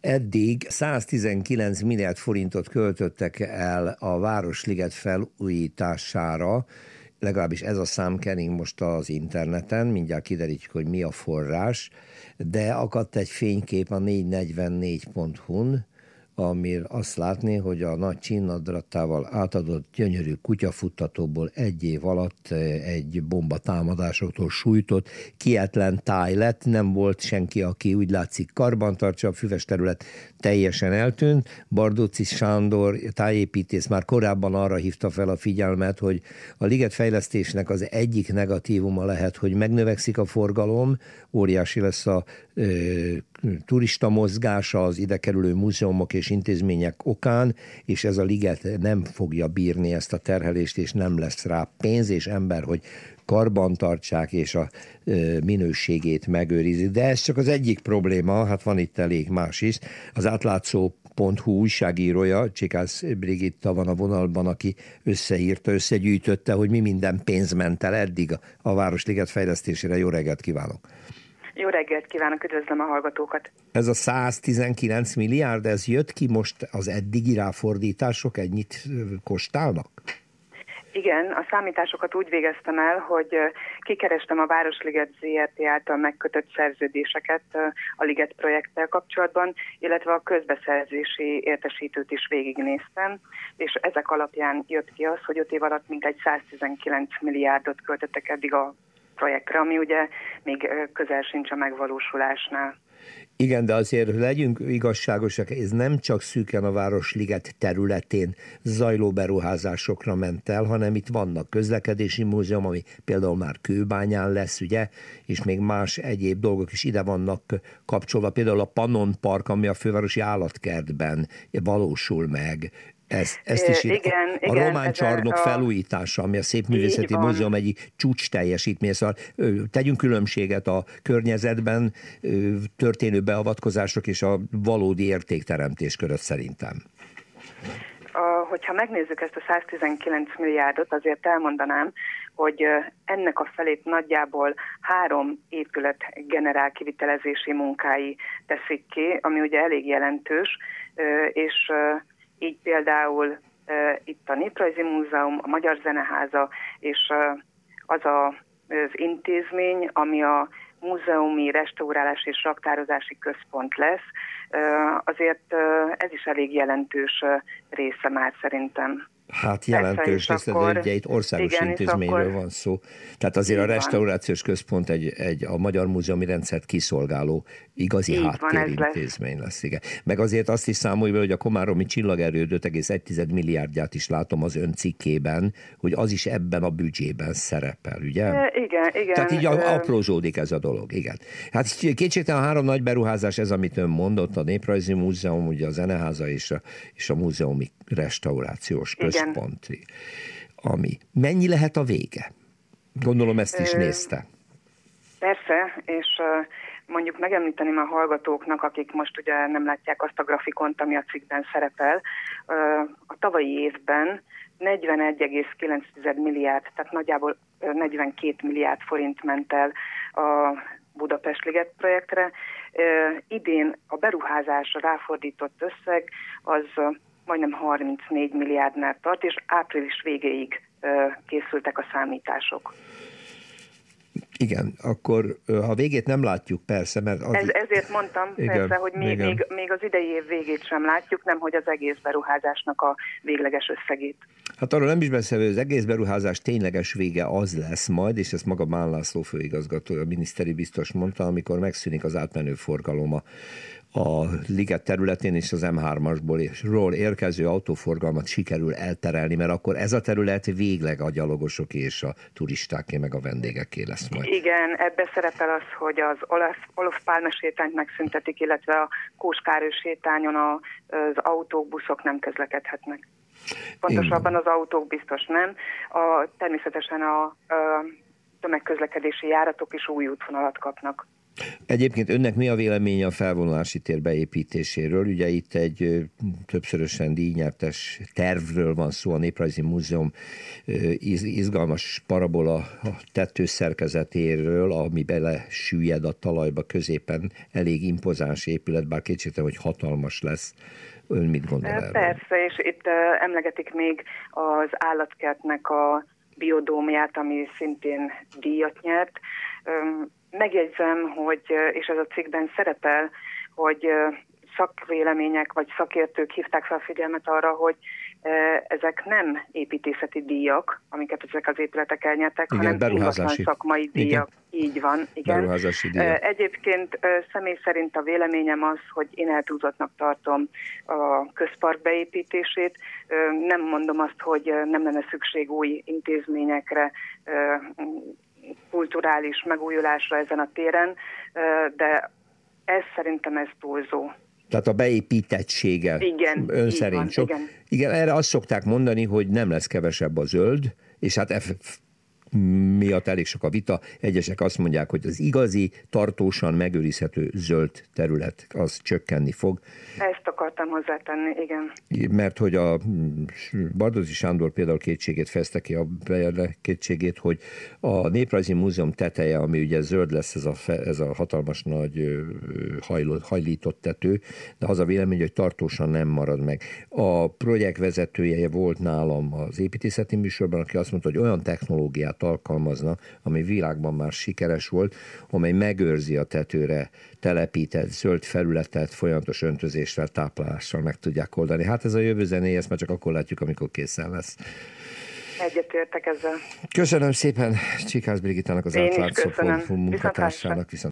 Eddig 119 milliárd forintot költöttek el a Városliget felújítására, legalábbis ez a szám kering most az interneten, mindjárt kiderítjük, hogy mi a forrás, de akadt egy fénykép a 444.hu-n, amir azt látni, hogy a nagy csinnadrattával átadott gyönyörű kutyafuttatóból egy év alatt eh, egy bomba támadásoktól sújtott, kietlen táj lett, nem volt senki, aki úgy látszik karbantartsa, a füves terület teljesen eltűnt. Bardóci Sándor tájépítész már korábban arra hívta fel a figyelmet, hogy a liget fejlesztésnek az egyik negatívuma lehet, hogy megnövekszik a forgalom, óriási lesz a turista mozgása az ide kerülő múzeumok és intézmények okán, és ez a liget nem fogja bírni ezt a terhelést, és nem lesz rá pénz és ember, hogy karbantartsák és a minőségét megőrizik. De ez csak az egyik probléma, hát van itt elég más is. Az átlátszó Hu újságírója, Csikász Brigitta van a vonalban, aki összeírta, összegyűjtötte, hogy mi minden pénz ment el eddig a Városliget fejlesztésére. Jó reggelt kívánok! Jó reggelt kívánok, üdvözlöm a hallgatókat. Ez a 119 milliárd, ez jött ki most az eddigi ráfordítások ennyit kostálnak? Igen, a számításokat úgy végeztem el, hogy kikerestem a Városliget ZRT által megkötött szerződéseket a Liget projekttel kapcsolatban, illetve a közbeszerzési értesítőt is végignéztem, és ezek alapján jött ki az, hogy 5 év alatt mintegy 119 milliárdot költöttek eddig a projektre, ami ugye még közel sincs a megvalósulásnál. Igen, de azért legyünk igazságosak, ez nem csak szűken a Városliget területén zajló beruházásokra ment el, hanem itt vannak közlekedési múzeum, ami például már kőbányán lesz, ugye, és még más egyéb dolgok is ide vannak kapcsolva. Például a Pannon Park, ami a fővárosi állatkertben valósul meg, ez, ezt is igen, a, igen, román csarnok a... felújítása, ami a Szépművészeti Múzeum egyik csúcs teljesítmény. Szóval tegyünk különbséget a környezetben történő beavatkozások és a valódi értékteremtés között szerintem. Hogyha megnézzük ezt a 119 milliárdot, azért elmondanám, hogy ennek a felét nagyjából három épület generál kivitelezési munkái teszik ki, ami ugye elég jelentős, és így például itt a Néprajzi Múzeum, a Magyar Zeneháza és az a, az intézmény, ami a múzeumi restaurálás és raktározási központ lesz, azért ez is elég jelentős része már szerintem. Hát jelentős rész, de ugye itt országos igen, intézményről akkor... van szó. Tehát azért a restaurációs van. központ egy, egy a Magyar Múzeumi Rendszert kiszolgáló igazi Így háttérintézmény lesz. lesz. Igen. Meg azért azt is számolja, hogy a Komáromi csillagerő 5,1 milliárdját is látom az ön cikkében, hogy az is ebben a büdzsében szerepel, ugye? E, igen, igen. Tehát így aprózódik ez a dolog, igen. Hát kétségtelen a három nagy beruházás, ez amit ön mondott, a Néprajzi Múzeum, ugye a Zeneháza és a, és a múzeumi restaurációs központ. Igen ami. Mennyi lehet a vége? Gondolom ezt is nézte. Persze, és mondjuk megemlíteném a hallgatóknak, akik most ugye nem látják azt a grafikont, ami a cikkben szerepel. A tavalyi évben 41,9 milliárd, tehát nagyjából 42 milliárd forint ment el a Budapest Liget projektre. Idén a beruházásra ráfordított összeg az majdnem 34 milliárdnál tart, és április végéig készültek a számítások. Igen, akkor ha végét nem látjuk persze, mert... Az... Ez, ezért mondtam igen, persze, hogy még, még, még az idei év végét sem látjuk, nem hogy az egész beruházásnak a végleges összegét. Hát arról nem is beszélve, hogy az egész beruházás tényleges vége az lesz majd, és ezt maga Bán László főigazgató, a miniszteri biztos mondta, amikor megszűnik az átmenő forgalom a a liget területén és az M3-asból érkező autóforgalmat sikerül elterelni, mert akkor ez a terület végleg a gyalogosoké és a turistáké, meg a vendégeké lesz majd. Igen, ebbe szerepel az, hogy az Olaf, Olaf Pálme sétányt megszüntetik, illetve a Kóskárő sétányon az autók, buszok nem közlekedhetnek. Pontosabban az autók biztos nem. A, természetesen a, a tömegközlekedési járatok is új útvonalat kapnak. Egyébként önnek mi a véleménye a felvonulási tér beépítéséről? Ugye itt egy többszörösen díjnyertes tervről van szó, a Néprajzi Múzeum izgalmas parabola a tető szerkezetéről, ami bele süllyed a talajba középen, elég impozáns épület, bár kétségtelen, hogy hatalmas lesz. Ön mit gondol erről? Persze, és itt emlegetik még az állatkertnek a biodómiát, ami szintén díjat nyert megjegyzem, hogy, és ez a cikkben szerepel, hogy szakvélemények vagy szakértők hívták fel a figyelmet arra, hogy ezek nem építészeti díjak, amiket ezek az épületek elnyertek, igen, hanem ingatlan szakmai díjak. Igen. Így van, igen. Beruházási díjak. Egyébként személy szerint a véleményem az, hogy én eltúzottnak tartom a közpark beépítését. Nem mondom azt, hogy nem lenne szükség új intézményekre, kulturális megújulásra ezen a téren, de ez szerintem ez túlzó. Tehát a beépítettsége igen, ön szerint van, sok. Igen. igen, erre azt szokták mondani, hogy nem lesz kevesebb a zöld, és hát miatt elég sok a vita. Egyesek azt mondják, hogy az igazi, tartósan megőrizhető zöld terület az csökkenni fog. Ezt akartam hozzátenni, igen. Mert hogy a Bardozi Sándor például kétségét fejezte ki a kétségét, hogy a Néprajzi Múzeum teteje, ami ugye zöld lesz, ez a, ez a hatalmas nagy hajlott, hajlított tető, de az a vélemény, hogy tartósan nem marad meg. A projekt vezetője volt nálam az építészeti műsorban, aki azt mondta, hogy olyan technológiát technológiát alkalmazna, ami világban már sikeres volt, amely megőrzi a tetőre telepített zöld felületet folyamatos öntözéssel, táplálással meg tudják oldani. Hát ez a jövő zené, ezt már csak akkor látjuk, amikor készen lesz. Egyetértek ezzel. Köszönöm szépen Csikász Brigitának az átlátszó munkatársának. Viszont